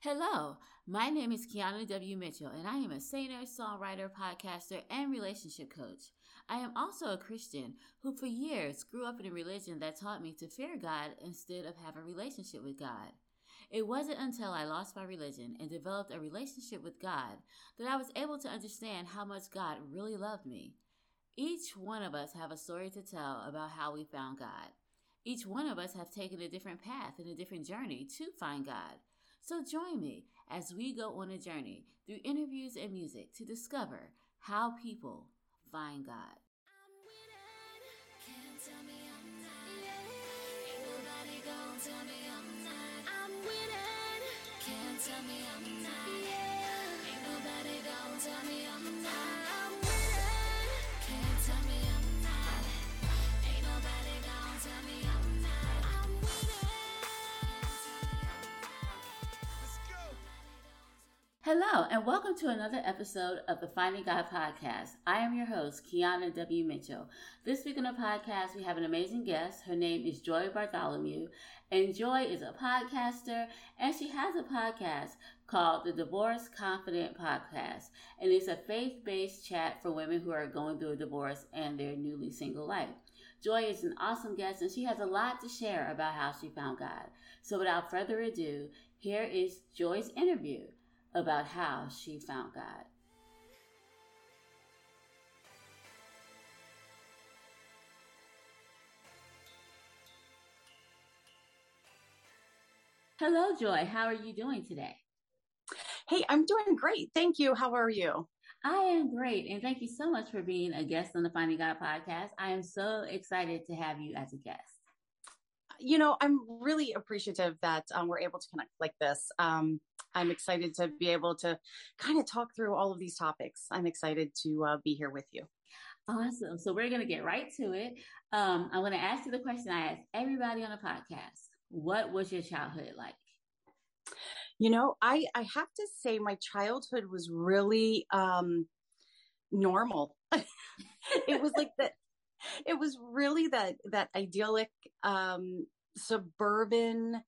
Hello, my name is Keana W. Mitchell, and I am a singer, songwriter, podcaster, and relationship coach. I am also a Christian who, for years, grew up in a religion that taught me to fear God instead of have a relationship with God. It wasn't until I lost my religion and developed a relationship with God that I was able to understand how much God really loved me. Each one of us have a story to tell about how we found God. Each one of us have taken a different path and a different journey to find God. So join me as we go on a journey through interviews and music to discover how people find God. tell me I'm not. Yeah. Ain't nobody tell me Hello, and welcome to another episode of the Finding God podcast. I am your host, Keana W. Mitchell. This week on the podcast, we have an amazing guest. Her name is Joy Bartholomew, and Joy is a podcaster, and she has a podcast called the Divorce Confidante Podcast, and it's a faith based chat for women who are going through a divorce and their newly single life. Joy is an awesome guest, and she has a lot to share about how she found God. So, without further ado, here is Joy's interview about how she found God. Hello, Joy. How are you doing today? Hey, I'm doing great. Thank you. How are you? I am great. And thank you so much for being a guest on the Finding God podcast. I am so excited to have you as a guest. You know, I'm really appreciative that um, we're able to connect like this. Um, I'm excited to be able to kind of talk through all of these topics. I'm excited to uh, be here with you. Awesome. So we're going to get right to it. Um, I'm going to ask you the question I ask everybody on the podcast. What was your childhood like? You know, I, I have to say my childhood was really um, normal. it was like that. It was really that, that idyllic, um, suburban,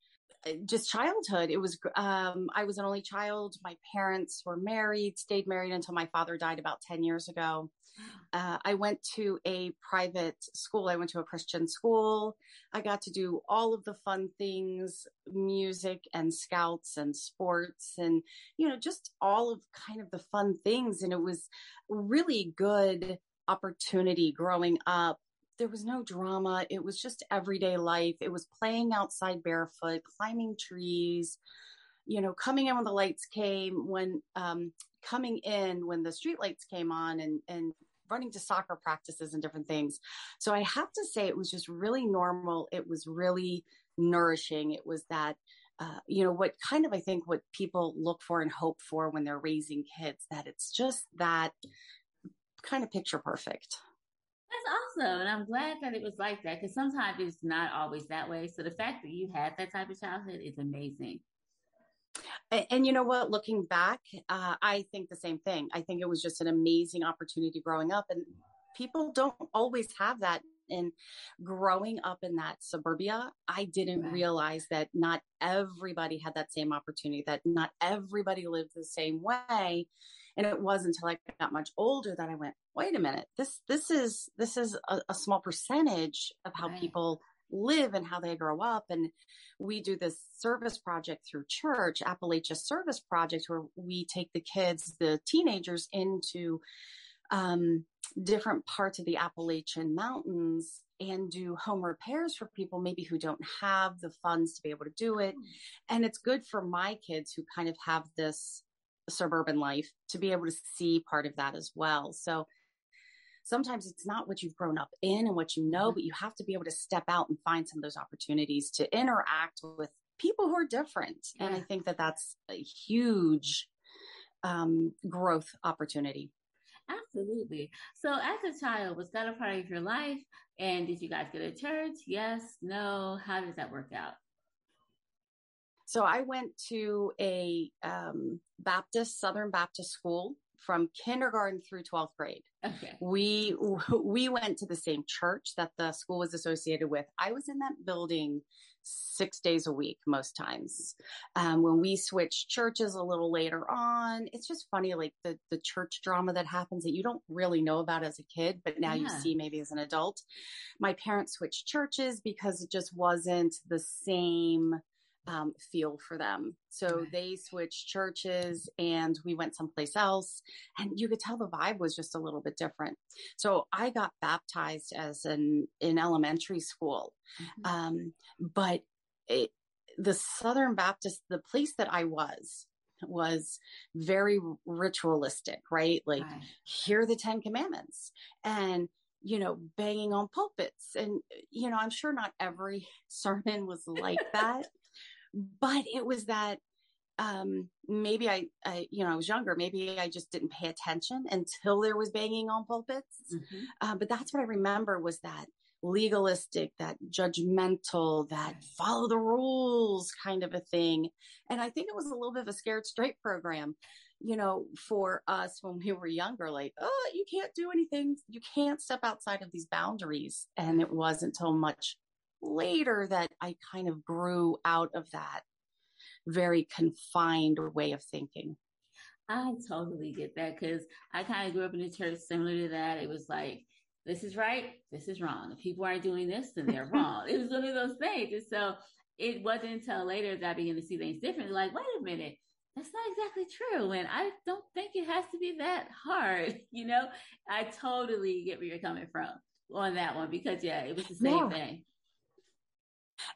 just childhood. It was, um, I was an only child. My parents were married, stayed married until my father died about 10 years ago. Uh, I went to a private school. I went to a Christian school. I got to do all of the fun things, music and scouts and sports and, you know, just all of kind of the fun things. And it was really good opportunity growing up there was no drama. It was just everyday life. It was playing outside barefoot, climbing trees, you know, coming in when the lights came, when um, coming in when the street lights came on and, and running to soccer practices and different things. So I have to say it was just really normal. It was really nourishing. It was that, uh, you know, what kind of I think what people look for and hope for when they're raising kids, that it's just that kind of picture perfect. That's awesome. And I'm glad that it was like that because sometimes it's not always that way. So the fact that you had that type of childhood is amazing. And, and you know what? Looking back, uh, I think the same thing. I think it was just an amazing opportunity growing up. And people don't always have that. And growing up in that suburbia, I didn't right. realize that not everybody had that same opportunity, that not everybody lived the same way. And it wasn't until I got much older that I went, wait a minute, this, this is, this is a, a small percentage of how right. people live and how they grow up. And we do this service project through church, Appalachia Service Project, where we take the kids, the teenagers into um, different parts of the Appalachian Mountains and do home repairs for people maybe who don't have the funds to be able to do it. Hmm. And it's good for my kids who kind of have this suburban life to be able to see part of that as well. So sometimes it's not what you've grown up in and what you know, mm-hmm. but you have to be able to step out and find some of those opportunities to interact with people who are different. Yeah. And I think that that's a huge um, growth opportunity. Absolutely. So, as a child, was that a part of your life? And did you guys go to church? Yes, no. How does that work out? So I went to a um, Baptist, Southern Baptist school from kindergarten through 12th grade. Okay. We we went to the same church that the school was associated with. I was in that building six days a week most times. Um, when we switched churches a little later on, it's just funny, like the the church drama that happens that you don't really know about as a kid, but now yeah. you see maybe as an adult. My parents switched churches because it just wasn't the same um, feel for them. So they switched churches and we went someplace else. And you could tell the vibe was just a little bit different. So I got baptized as an in elementary school. Mm-hmm. Um, but it, the Southern Baptist, the place that I was, was very ritualistic, right? Like, right. here the Ten Commandments. And you know, banging on pulpits. And, you know, I'm sure not every sermon was like that, but it was that um, maybe I, I, you know, I was younger. Maybe I just didn't pay attention until there was banging on pulpits. Mm-hmm. Uh, but that's what I remember was that legalistic, that judgmental, that follow the rules kind of a thing. And I think it was a little bit of a scared straight program, you know, for us when we were younger, like, oh, you can't do anything. You can't step outside of these boundaries. And it wasn't until much later that I kind of grew out of that very confined way of thinking. I totally get that because I kind of grew up in a church similar to that. It was like, this is right, this is wrong. If people aren't doing this, then they're wrong. It was one of those things. And so it wasn't until later that I began to see things differently. Like, wait a minute, that's not exactly true. And I don't think it has to be that hard. You know, I totally get where you're coming from on that one because, yeah, it was the same yeah. thing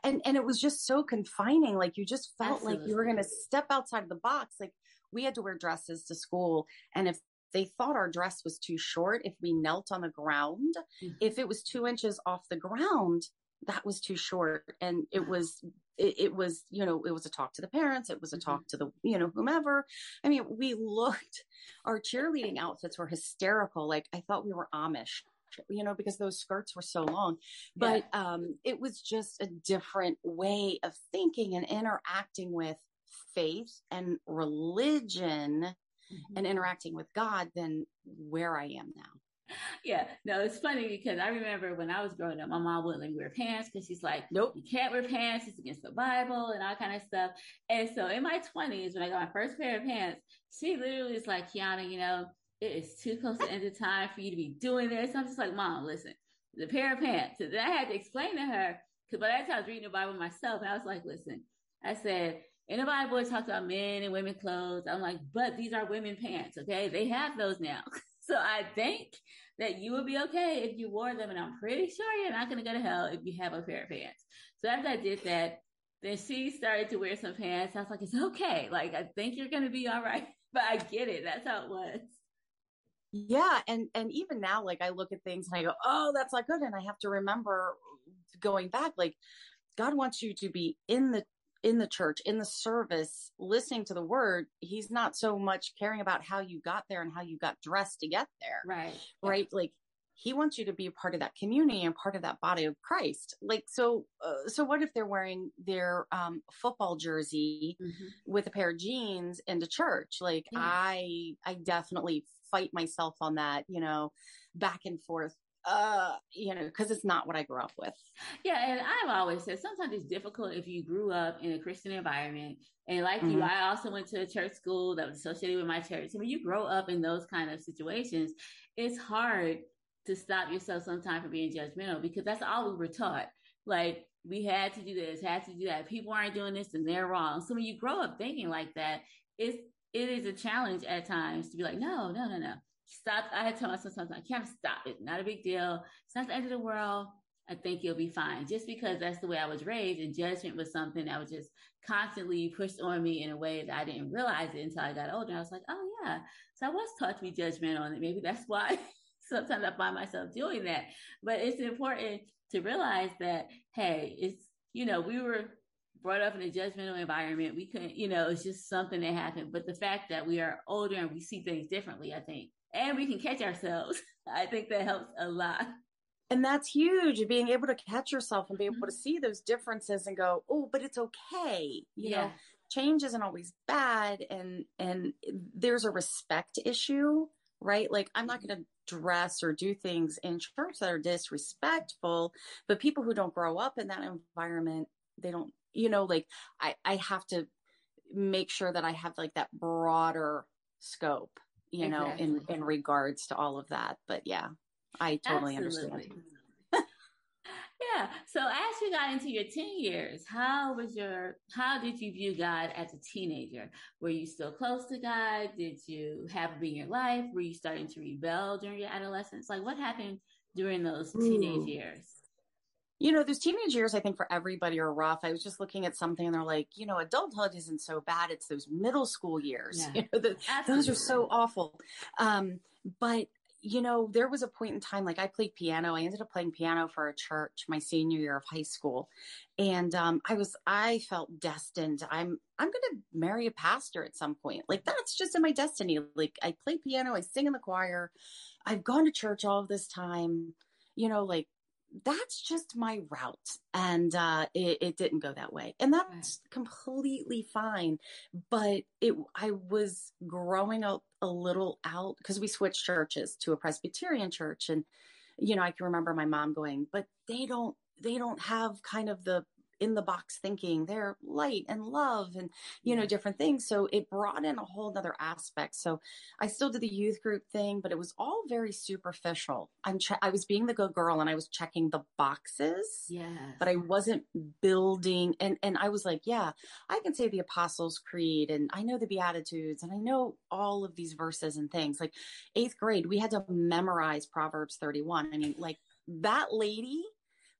and and it was just so confining like you just felt Absolutely. like you were going to step outside of the box like we had to wear dresses to school and if they thought our dress was too short if we knelt on the ground mm-hmm. if it was two inches off the ground that was too short and it was it, it, was you know it was a talk to the parents it was a talk mm-hmm. to the you know whomever i mean we looked our cheerleading outfits were hysterical like i thought we were amish you know, because those skirts were so long. But yeah. um, it was just a different way of thinking and interacting with faith and religion mm-hmm. and interacting with God than where I am now. Yeah, no, it's funny because I remember when I was growing up, my mom wouldn't let me wear pants because she's like, "Nope, you can't wear pants; it's against the Bible and all kind of stuff." And so, in my twenties, when I got my first pair of pants, she literally is like, "Keana, you know, it is too close to end of time for you to be doing this. I'm just like, Mom, listen, the pair of pants. And then I had to explain to her, because by that time I was reading the Bible myself, I was like, listen, I said, in the Bible, it talks about men and women clothes. I'm like, but these are women pants, okay? They have those now. so I think that you would be okay if you wore them, and I'm pretty sure you're not going to go to hell if you have a pair of pants. So after I did that, then she started to wear some pants. I was like, it's okay. Like, I think you're going to be all right. But I get it. That's how it was yeah and and even now like i look at things and i go oh that's not good and i have to remember going back like god wants you to be in the in the church in the service listening to the word. He's not so much caring about how you got there and how you got dressed to get there right. right? Like he wants you to be a part of that community and part of that body of christ. Like so uh, so what if they're wearing their um, football jersey mm-hmm. with a pair of jeans into church? Like yeah. i i definitely fight myself on that, you know, back and forth uh you know because it's not what i grew up with. Yeah and i've always said sometimes it's difficult if you grew up in a christian environment. And like mm-hmm. you i also went to a church school that was associated with my church. So when you grow up in those kind of situations it's hard to stop yourself sometimes from being judgmental because that's all we were taught. Like we had to do this had to do that. People aren't doing this and they're wrong. So when you grow up thinking like that it's it is a challenge at times to be like, no, no, no, no. Stop. I had to tell myself sometimes, I can't stop it. Not a big deal. It's not the end of the world. I think you'll be fine. Just because that's the way I was raised and judgment was something that was just constantly pushed on me in a way that I didn't realize it until I got older. I was like, oh yeah. So I was taught to be judgmental on it. Maybe that's why sometimes I find myself doing that. But it's important to realize that, hey, it's, you know, we were brought up in a judgmental environment. We couldn't, you know, it's just something that happened. But the fact that we are older and we see things differently, I think, and we can catch ourselves, I think that helps a lot. And that's huge, being able to catch yourself and be able mm-hmm. to see those differences and go, oh, but it's okay. You yeah. know, change isn't always bad and and there's a respect issue right like i'm not going to dress or do things in church that are disrespectful but people who don't grow up in that environment they don't you know like i i have to make sure that i have like that broader scope you know in in regards to all of that but yeah i totally Absolutely. understand yeah. So as you got into your teen years, how was your how did you view God as a teenager? Were you still close to God? Did you have him in your life? Were you starting to rebel during your adolescence? Like what happened during those teenage Ooh. years? You know, those teenage years, I think for everybody are rough. I was just looking at something and they're like, you know, adulthood isn't so bad. It's those middle school years. Yeah. You know, the, those are so awful. Um, but you know, there was a point in time, like I played piano. I ended up playing piano for a church my senior year of high school. And um, I was, I felt destined. I'm, I'm going to marry a pastor at some point. Like that's just in my destiny. Like I play piano, I sing in the choir. I've gone to church all of this time. You know, like that's just my route. And uh, it, it, didn't go that way. And that's right. completely fine. But it, I was growing up a little out because we switched churches to a Presbyterian church. And, you know, I can remember my mom going, but they don't, they don't have kind of the in the box thinking they're light and love and you know different things. So it brought in a whole nother aspect. So i still did the youth group thing but it was all very superficial. I'm che- i was being the good girl and i was checking the boxes yeah but i wasn't building and and i was like yeah i can say the apostles creed and i know the beatitudes and i know all of these verses and things. Like eighth grade we had to memorize proverbs 31 i mean like that lady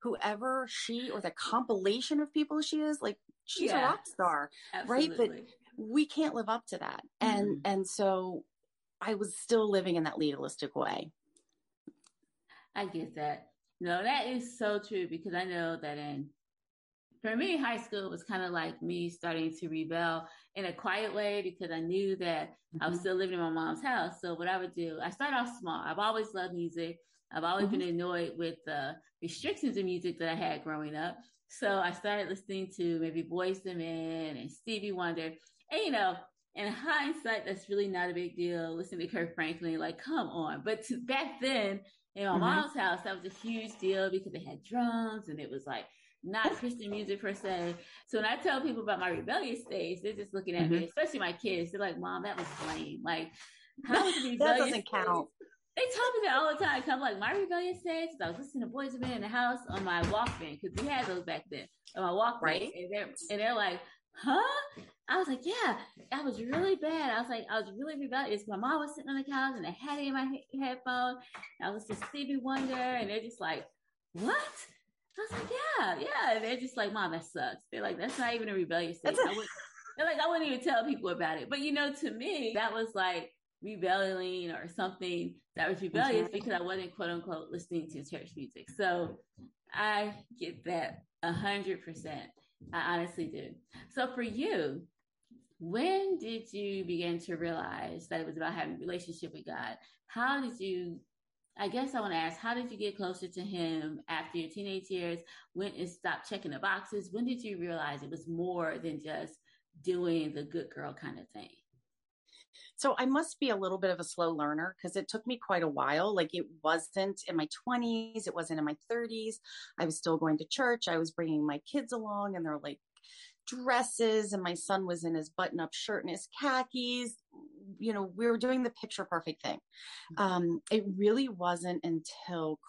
whoever she or the compilation of people she is, like she's yeah, a rock star, absolutely. right? But we can't live up to that. And and so I was still living in that legalistic way. I get that. No, that is so true because I know that in for me, high school was kind of like me starting to rebel in a quiet way because I knew that mm-hmm. I was mm-hmm. still living in my mom's house. So what I would do, I started off small. I've always loved music. I've always mm-hmm. been annoyed with the restrictions in music that I had growing up. So I started listening to maybe Boyz II Men and Stevie Wonder. And you know, in hindsight, that's really not a big deal. Listening to Kirk Franklin, like, come on. But to, back then, in my mm-hmm. mom's house, that was a huge deal because they had drums and it was like not Christian music per se. So when I tell people about my rebellious stage, they're just looking at mm-hmm. me, especially my kids. They're like, "Mom, that was lame. Like, how was rebellious?" that doesn't count. They tell me that all the time. Come like my rebellious stage. I was listening to Boyz II Men in the house on my Walkman because we had those back then on my Walkman, right? And they're and they're like, "Huh?" I was like, "Yeah." I was really bad. I was like, I was really rebellious. My mom was sitting on the couch and I had it in my he- headphone. I was just Stevie Wonder, and they're just like, "What?" I was like, "Yeah, yeah." And they're just like, "Mom, that sucks." They're like, "That's not even a rebellious stage." I would, they're like, "I wouldn't even tell people about it." But you know, to me, that was like rebelling or something that was rebellious because I wasn't quote unquote listening to church music. So I get that a hundred percent. I honestly do. So for you, when did you begin to realize that it was about having a relationship with God? How did you I guess I want to ask, how did you get closer to him after your teenage years? When it stopped checking the boxes? When did you realize it was more than just doing the good girl kind of thing? So I must be a little bit of a slow learner because it took me quite a while. Like it wasn't in my 20s, it wasn't in my 30s. I was still going to church. I was bringing my kids along and they're like dresses and my son was in his button up shirt and his khakis you know, we were doing the picture perfect thing. Mm-hmm. Um, it really wasn't until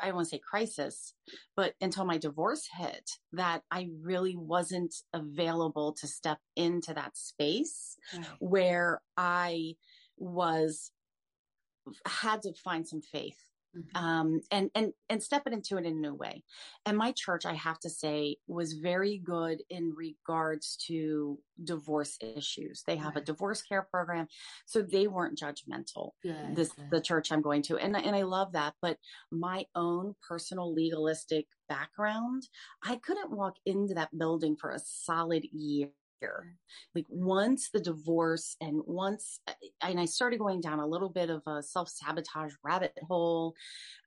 I don't want to say crisis, but until my divorce hit that I really wasn't available to step into that space where I was had to find some faith. Um, and, and, and step it into it in a new way. And my church, I have to say, was very good in regards to divorce issues. They have right. a divorce care program. So they weren't judgmental. Good, this, good. the church I'm going to. And, and I love that. But my own personal legalistic background, I couldn't walk into that building for a solid year like once the divorce and once, and I started going down a little bit of a self sabotage rabbit hole,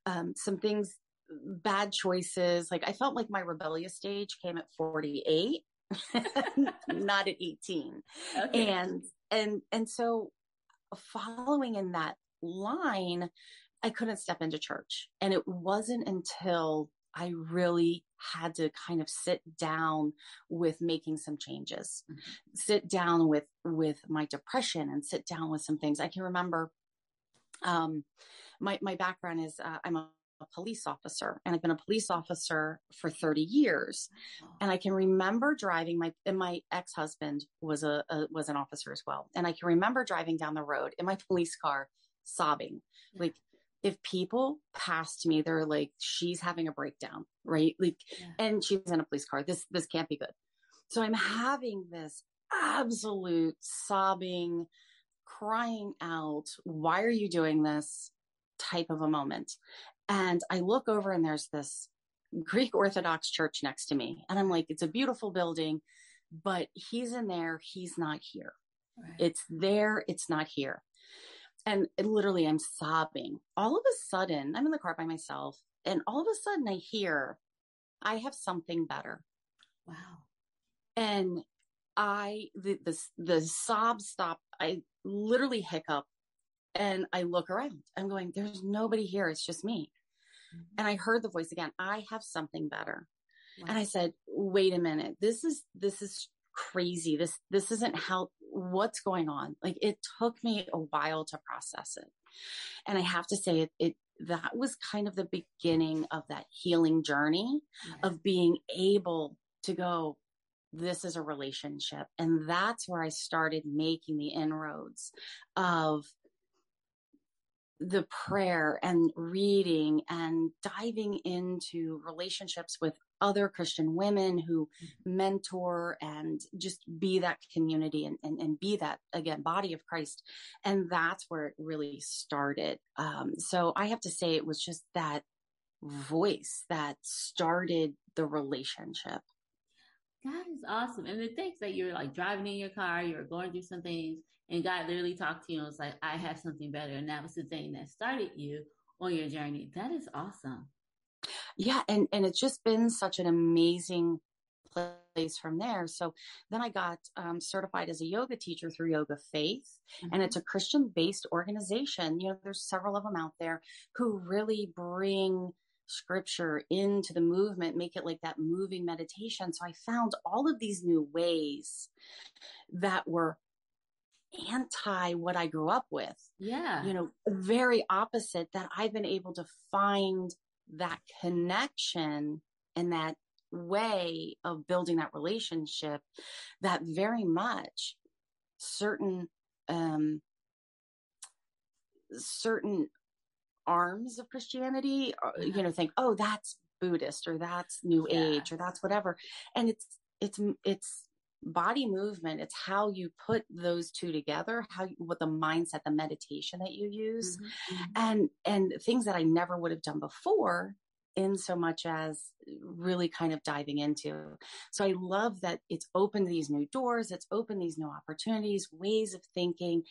um, some things, bad choices. Like I felt like my rebellious stage came at 48 not at 18. Okay. And, and, and so following in that line, I couldn't step into church. And it wasn't until I really had to kind of sit down with making some changes, mm-hmm. sit down with, with my depression and sit down with some things. I can remember, um, my, my background is, uh, I'm a police officer and I've been a police officer for 30 years. And I can remember driving my, and my ex-husband was a, a, was an officer as well. And I can remember driving down the road in my police car sobbing, like if people passed me, they're like, she's having a breakdown, right? Like, yeah. and she's in a police car. This, this can't be good. So I'm having this absolute sobbing, crying out, why are you doing this type of a moment? And I look over and there's this Greek Orthodox church next to me. And I'm like, it's a beautiful building, but he's in there. He's not here. Right. It's there. It's not here and literally I'm sobbing. All of a sudden, I'm in the car by myself, and all of a sudden I hear, I have something better. Wow. And I, the, the, the sob stop. I literally hiccup and I look around. I'm going, there's nobody here. It's just me. Mm-hmm. And I heard the voice again. I have something better. Wow. And I said, wait a minute. This is, this is crazy. This, this isn't how, what's going on? Like it took me a while to process it. And I have to say it, it that was kind of the beginning of that healing journey yes. of being able to go, this is a relationship. And that's where I started making the inroads of the prayer and reading and diving into relationships with other Christian women who mm-hmm. mentor and just be that community and, and, and, be that again body of Christ. And that's where it really started. Um, so I have to say it was just that voice that started the relationship. That is awesome. And the things that you're like driving in your car, you're going through some things, and God literally talked to you and was like, I have something better. And that was the thing that started you on your journey. That is awesome. Yeah. And, and it's just been such an amazing place from there. So then I got um, certified as a yoga teacher through Yoga Faith, mm-hmm. and it's a Christian based organization. You know, there's several of them out there who really bring scripture into the movement, make it like that moving meditation. So I found all of these new ways that were anti what I grew up with. Yeah. You know, very opposite that I've been able to find that connection and that way of building that relationship that very much certain um certain arms of christianity uh, you know think oh that's buddhist or that's new yeah. age or that's whatever and it's it's it's body movement it's how you put those two together how you, what the mindset the meditation that you use mm-hmm. mm-hmm. and and things that i never would have done before in so much as really kind of diving into so i love that it's opened these new doors it's opened these new opportunities ways of thinking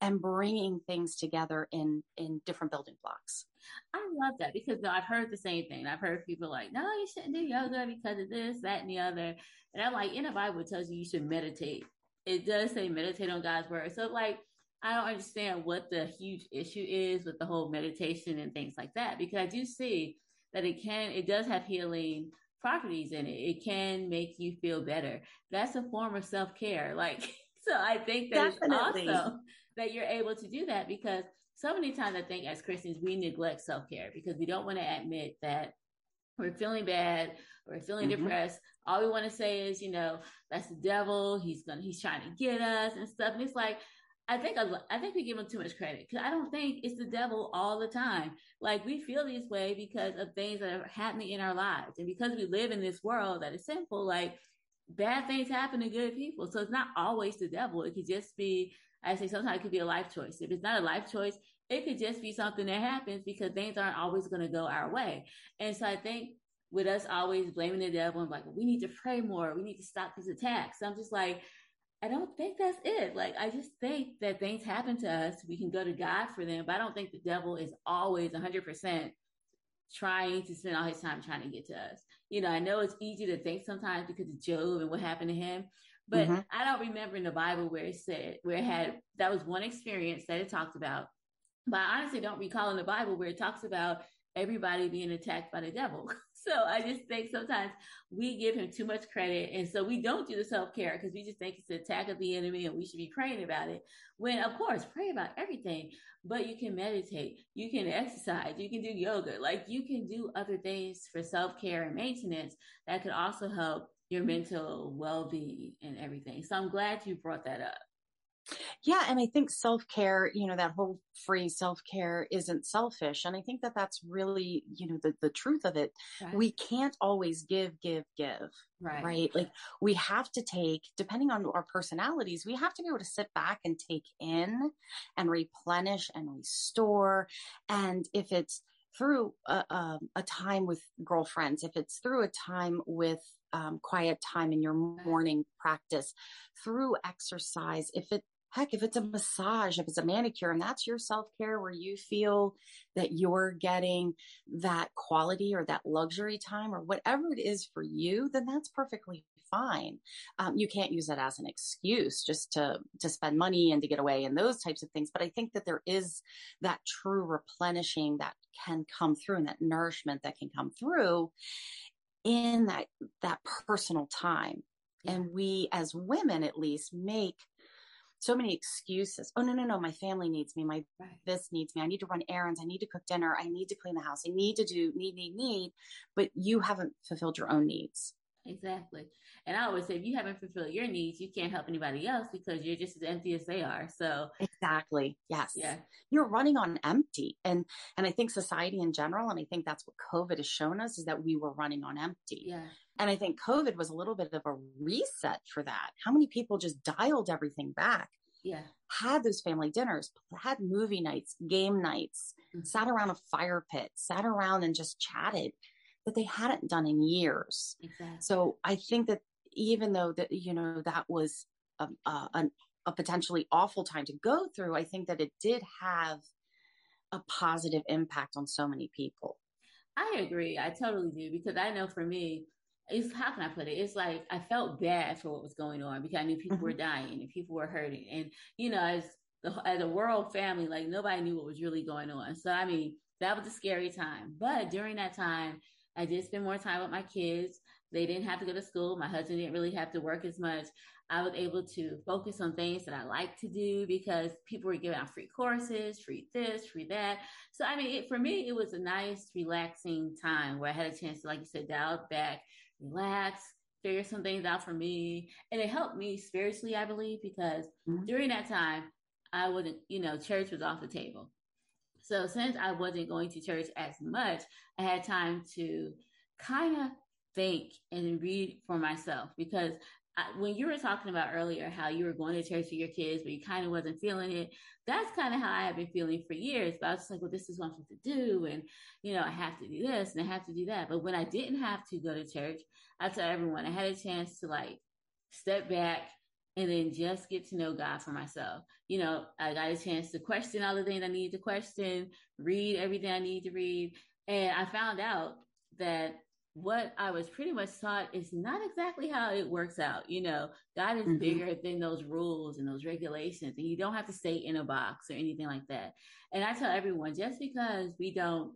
and bringing things together in in different building blocks I love that because I've heard the same thing. I've heard people like, no, you shouldn't do yoga because of this, that, and the other. And I'm like, in the Bible, tells you you should meditate. It does say meditate on God's word. So, like, I don't understand what the huge issue is with the whole meditation and things like that because I do see that it can, it does have healing properties in it. It can make you feel better. That's a form of self care. Like, so I think that Definitely. it's awesome that you're able to do that because so many times I think as Christians, we neglect self care because we don't want to admit that we're feeling bad, we're feeling mm-hmm. depressed. All we want to say is, you know, that's the devil. He's gonna, he's trying to get us and stuff. And it's like, I think, I think we give him too much credit because I don't think it's the devil all the time. Like we feel this way because of things that are happening in our lives. And because we live in this world that is sinful, like bad things happen to good people. So it's not always the devil. It could just be I say sometimes it could be a life choice. If it's not a life choice, it could just be something that happens because things aren't always going to go our way. And so I think with us always blaming the devil and like, we need to pray more. We need to stop these attacks. I'm just like, I don't think that's it. Like, I just think that things happen to us. We can go to God for them, but I don't think the devil is always 100% trying to spend all his time trying to get to us. You know, I know it's easy to think sometimes because of Job and what happened to him, but mm-hmm. I don't remember in the Bible where it said where it had that was one experience that it talked about. But I honestly don't recall in the Bible where it talks about everybody being attacked by the devil. So I just think sometimes we give him too much credit. And so we don't do the self care because we just think it's an attack of the enemy and we should be praying about it. When, of course, pray about everything, but you can meditate, you can exercise, you can do yoga, like you can do other things for self care and maintenance that could also help your mental well being and everything. So I'm glad you brought that up. Yeah. And I think self care, you know, that whole phrase self care isn't selfish. And I think that that's really, you know, the, the truth of it. Right. We can't always give, give, give. Right. Right. Like we have to take, depending on our personalities, we have to be able to sit back and take in and replenish and restore. And if it's, through a, a, a, time with girlfriends, if it's through a time with um, quiet time in your morning practice, through exercise, if it heck, if it's a massage, if it's a manicure, and that's your self care where you feel that you're getting that quality or that luxury time or whatever it is for you, then that's perfectly fine. Um, you can't use that as an excuse just to to spend money and to get away and those types of things. But I think that there is that true replenishing that can come through and that nourishment that can come through in that that personal time. And we as women at least make so many excuses. Oh no, no, no, my family needs me. My right. this needs me. I need to run errands. I need to cook dinner. I need to clean the house. I need to do need, need, need. But you haven't fulfilled your own needs. Exactly. And I always say if you haven't fulfilled your needs, you can't help anybody else because you're just as empty as they are. So Exactly. Yes. Yeah. You're running on empty. And and I think society in general, and I think that's what COVID has shown us, is that we were running on empty. Yeah. And I think COVID was a little bit of a reset for that. How many people just dialed everything back? Yeah. Had those family dinners, had movie nights, game nights, mm-hmm. sat around a fire pit, sat around and just chatted that they hadn't done in years. Exactly. So I think that even though that, you know, that was a, a, a potentially awful time to go through, I think that it did have a positive impact on so many people. I agree. I totally do because I know for me, it's how can I put it? It's like I felt bad for what was going on because I knew people mm-hmm. were dying and people were hurting, and you know, as the, as a world family, like nobody knew what was really going on. So I mean, that was a scary time. But during that time, I did spend more time with my kids. They didn't have to go to school. My husband didn't really have to work as much. I was able to focus on things that I like to do because people were giving out free courses, free this, free that. So, I mean, it, for me, it was a nice, relaxing time where I had a chance to, like you said, dial back, relax, figure some things out for me. And it helped me spiritually, I believe, because mm-hmm. during that time, I wasn't, you know, church was off the table. So since I wasn't going to church as much, I had time to kind of think and read for myself because I, when you were talking about earlier how you were going to church with your kids, but you kind of wasn't feeling it, that's kind of how I have been feeling for years. But I was like, well, this is what I'm supposed to do. And, you know, I have to do this and I have to do that. But when I didn't have to go to church, I tell everyone I had a chance to like step back and then just get to know God for myself. You know, I got a chance to question all the things I needed to question, read everything I need to read. And I found out that what I was pretty much taught is not exactly how it works out. You know, God is mm-hmm. bigger than those rules and those regulations, and you don't have to stay in a box or anything like that. And I tell everyone just because we don't,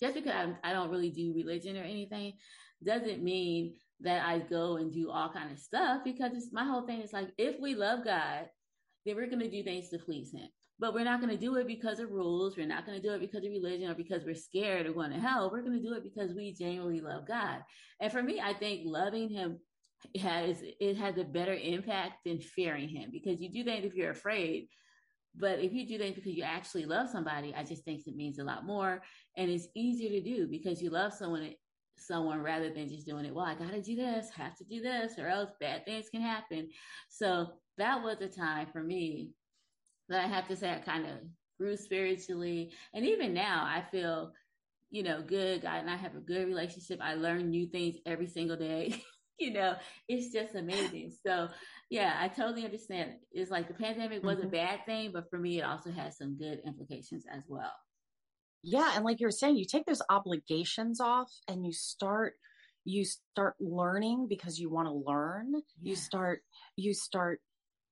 just because I, I don't really do religion or anything, doesn't mean that I go and do all kind of stuff because it's my whole thing is like if we love God, then we're going to do things to please him. But we're not going to do it because of rules. We're not going to do it because of religion or because we're scared or going to hell. We're going to do it because we genuinely love God. And for me, I think loving him has it has a better impact than fearing him because you do things if you're afraid. But if you do things because you actually love somebody, I just think it means a lot more. And it's easier to do because you love someone someone rather than just doing it. Well, I got to do this, have to do this, or else bad things can happen. So that was a time for me that I have to say I kind of grew spiritually. And even now, I feel, you know, good. God and I have a good relationship. I learn new things every single day. you know, it's just amazing. So, yeah, I totally understand. It's like the pandemic was mm-hmm. a bad thing, but for me, it also has some good implications as well. yeah and like you were saying you take those obligations off and you start you start learning because you want to learn yeah. you start you start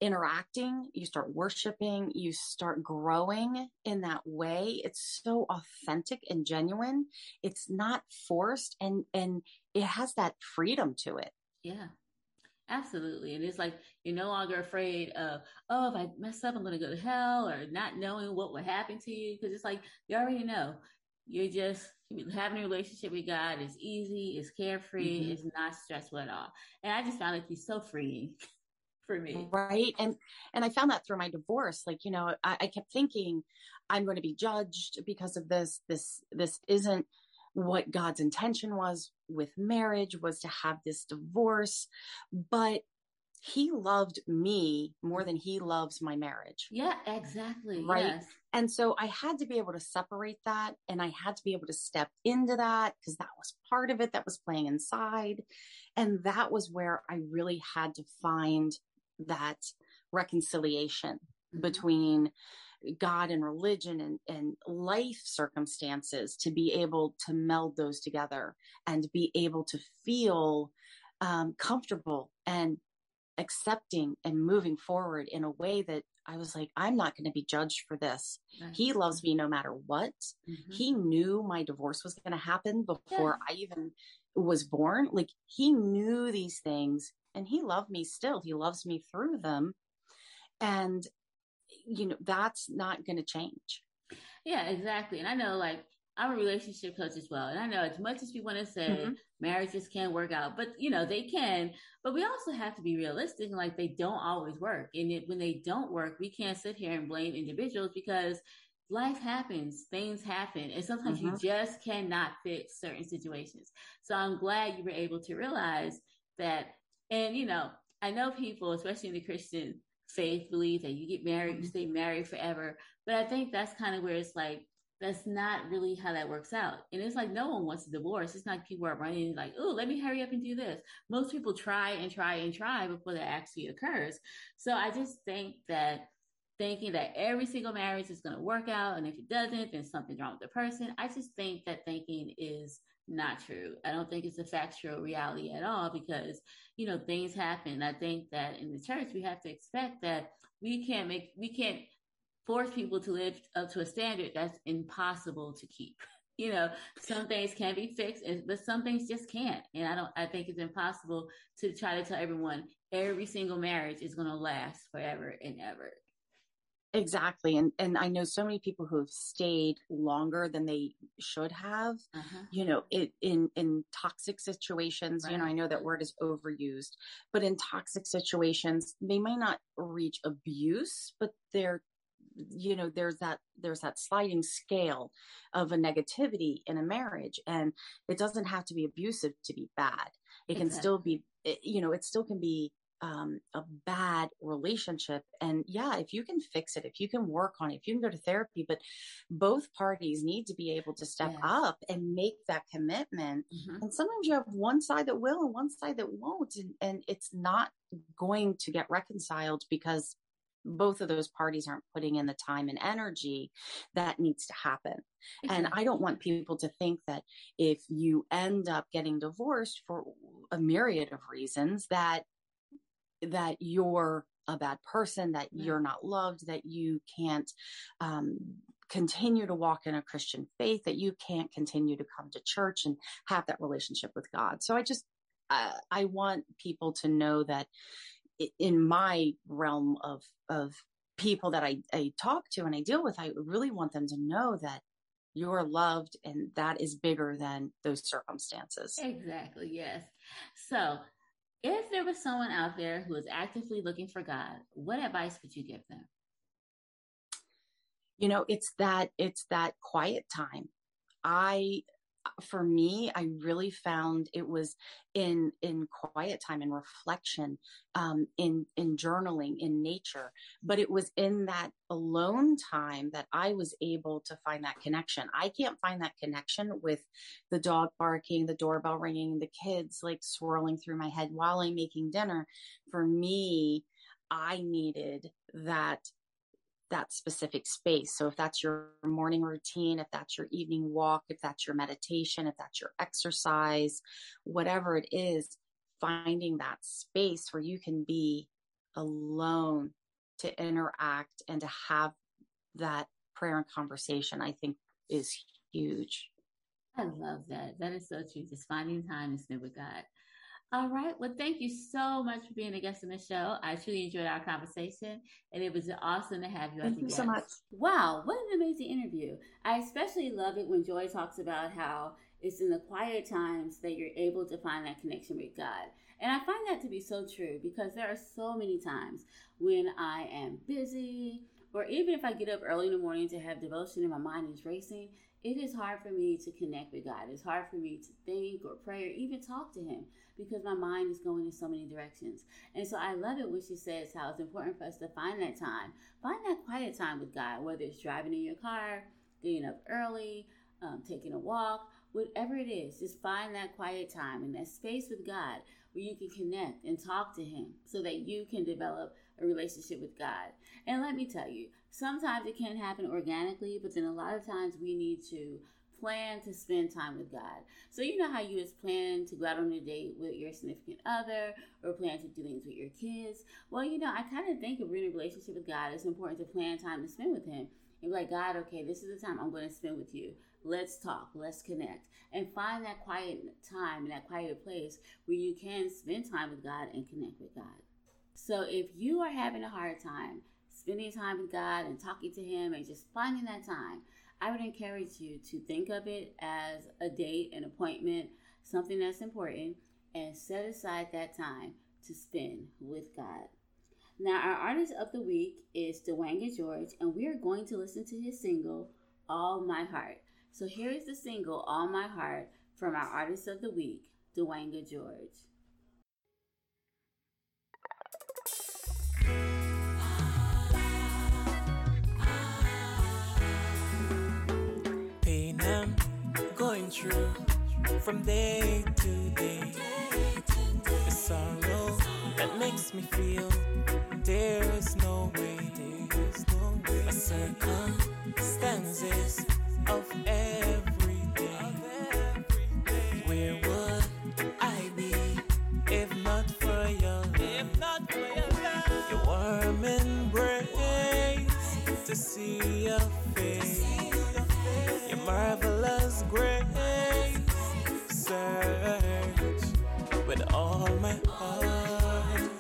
interacting you start worshiping you start growing in that way. It's so authentic and genuine. It's not forced and and it has that freedom to it. Yeah absolutely. And it's like you're no longer afraid of oh if i mess up i'm going to go to hell or not knowing what will happen to you because it's like you already know. You're just having a relationship with God is easy, it's carefree, mm-hmm. it's not stressful at all. And I just found it to be so freeing for me. Right. And and I found that through my divorce. Like, you know, I, I kept thinking I'm going to be judged because of this. This this isn't what God's intention was with marriage was to have this divorce. But he loved me more than he loves my marriage. Yeah, exactly. Right. Yes. And so I had to be able to separate that and I had to be able to step into that because that was part of it that was playing inside. And that was where I really had to find that reconciliation mm-hmm. between God and religion and, and life circumstances to be able to meld those together and be able to feel um, comfortable and accepting and moving forward in a way that I was like, I'm not going to be judged for this. Right. He loves me no matter what. Mm-hmm. He knew my divorce was going to happen before yeah. I even was born. Like he knew these things and he loved me still. He loves me through them. And, you know, that's not going to change. Yeah, exactly. And I know like I'm a relationship coach as well. And I know as much as we want to say mm-hmm. marriages can't work out, but you know, they can, but we also have to be realistic and like they don't always work. And it, when they don't work, we can't sit here and blame individuals because life happens, things happen, and sometimes mm-hmm. you just cannot fix certain situations. So I'm glad you were able to realize that. And you know, I know people, especially in the Christian faith, believe that you get married, mm-hmm. you stay married forever. But I think that's kind of where it's like that's not really how that works out. And it's like no one wants a divorce. It's not people are running like, oh, let me hurry up and do this. Most people try and try and try before that actually occurs. So I just think that thinking that every single marriage is going to work out, and if it doesn't, then something's wrong with the person. I just think that thinking is not true. I don't think it's a factual reality at all because, you know, things happen. I think that in the church, we have to expect that we can't make, we can't force people to live up to a standard that's impossible to keep. You know, some things can be fixed, but some things just can't. And I don't, I think it's impossible to try to tell everyone every single marriage is going to last forever and ever. Exactly. And and I know so many people who have stayed longer than they should have, uh-huh. you know, it in in toxic situations, right. you know, I know that word is overused, but in toxic situations, they may not reach abuse, but they're you know there's that there's that sliding scale of a negativity in a marriage and it doesn't have to be abusive to be bad it can exactly. still be you know it still can be um, a bad relationship and yeah if you can fix it if you can work on it if you can go to therapy but both parties need to be able to step yes. up and make that commitment mm-hmm. and sometimes you have one side that will and one side that won't and, and it's not going to get reconciled because both of those parties aren't putting in the time and energy that needs to happen. And I don't want people to think that if you end up getting divorced for a myriad of reasons that that you're a bad person, that you're not loved, that you can't um, continue to walk in a Christian faith, that you can't continue to come to church and have that relationship with God. So I just, uh, I want people to know that in my realm of of people that I, I talk to and I deal with, I really want them to know that you're loved and that is bigger than those circumstances. Exactly. Yes. So if there was someone out there who is actively looking for God, what advice would you give them? You know, it's that, it's that quiet time. I for me, I really found it was in in quiet time and reflection, um, in in journaling, in nature. But it was in that alone time that I was able to find that connection. I can't find that connection with the dog barking, the doorbell ringing, the kids like swirling through my head while I'm making dinner. For me, I needed that that specific space. So if that's your morning routine, if that's your evening walk, if that's your meditation, if that's your exercise, whatever it is, finding that space where you can be alone to interact and to have that prayer and conversation, I think is huge. I love that. That is so true. Just finding time to spend with God. All right. Well, thank you so much for being a guest on the show. I truly enjoyed our conversation, and it was awesome to have you. Thank you guest. so much. Wow, what an amazing interview! I especially love it when Joy talks about how it's in the quiet times that you're able to find that connection with God. And I find that to be so true because there are so many times when I am busy, or even if I get up early in the morning to have devotion and my mind is racing, it is hard for me to connect with God. It's hard for me to think or pray or even talk to Him because my mind is going in so many directions. And so I love it when she says how it's important for us to find that time, find that quiet time with God, whether it's driving in your car, getting up early, um, taking a walk, whatever it is, just find that quiet time and that space with God where you can connect and talk to Him so that you can develop a relationship with God. And let me tell you, sometimes it can happen organically, but then a lot of times we need to plan to spend time with God. So you know how you just plan to go out on a date with your significant other or plan to do things with your kids. Well, you know, I kind of think if we're in a relationship with God, it's important to plan time to spend with Him. And be like, God, okay, this is the time I'm going to spend with you. Let's talk, let's connect, and find that quiet time and that quiet place where you can spend time with God and connect with God. So if you are having a hard time spending time with God and talking to Him and just finding that time, I would encourage you to think of it as a date, an appointment, something that's important, and set aside that time to spend with God. Now, our artist of the week is Dwayne George, and we are going to listen to his single, All My Heart. So here is the single, All My Heart, from our artist of the week, Dwayne George. True from day to day. The sorrow that makes me feel way, there's no way. A circumstances of every day. Where would I be if not for your love? If not for your love, your warm embrace to see your face, your marvelous with all my heart.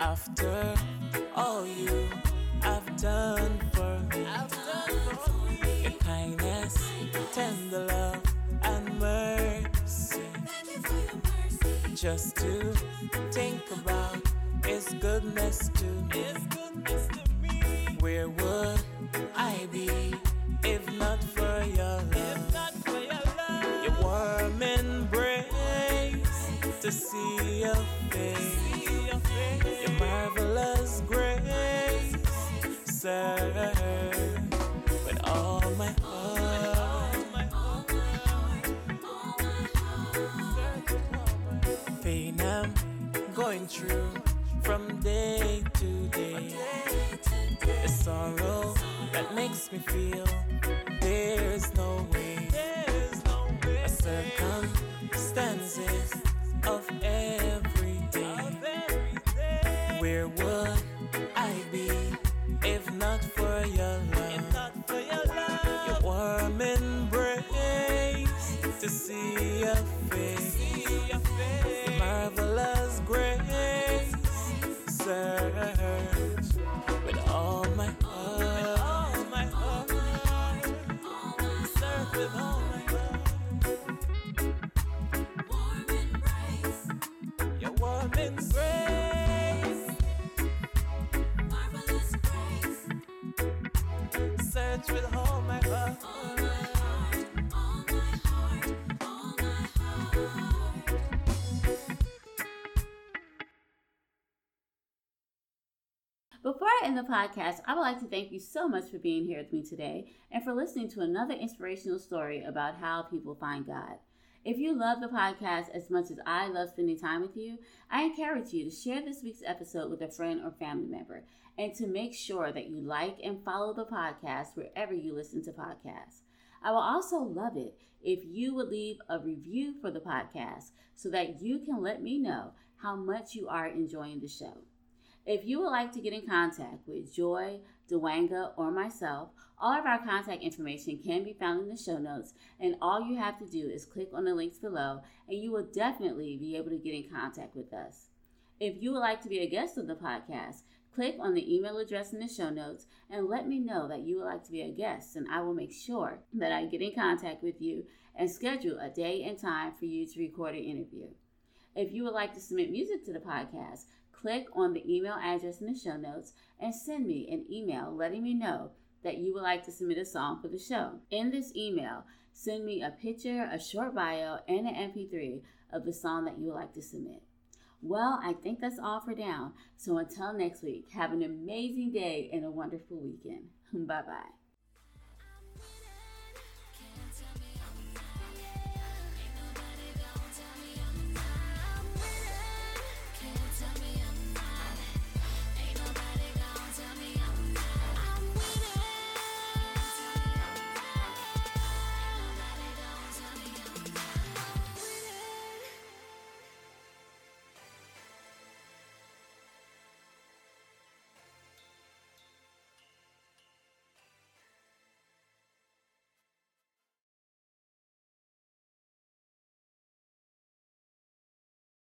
After all you have done for me, your kindness, tender love, and mercy. Just to think about His goodness to me. Where would I be? Serve with all my heart. Pain I'm going through from day to day. The sorrow that makes me feel there's no way, there's no way. A circumstances of every day. Where would Before I end the podcast, I would like to thank you so much for being here with me today and for listening to another inspirational story about how people find God. If you love the podcast as much as I love spending time with you, I encourage you to share this week's episode with a friend or family member and to make sure that you like and follow the podcast wherever you listen to podcasts. I will also love it if you would leave a review for the podcast so that you can let me know how much you are enjoying the show. If you would like to get in contact with Joy, Dewanga, or myself, all of our contact information can be found in the show notes, and all you have to do is click on the links below, and you will definitely be able to get in contact with us. If you would like to be a guest of the podcast, click on the email address in the show notes and let me know that you would like to be a guest, and I will make sure that I get in contact with you and schedule a day and time for you to record an interview. If you would like to submit music to the podcast, click on the email address in the show notes and send me an email letting me know that you would like to submit a song for the show. In this email, send me a picture, a short bio, and an MP3 of the song that you would like to submit. Well, I think that's all for now. So until next week, have an amazing day and a wonderful weekend. Bye bye.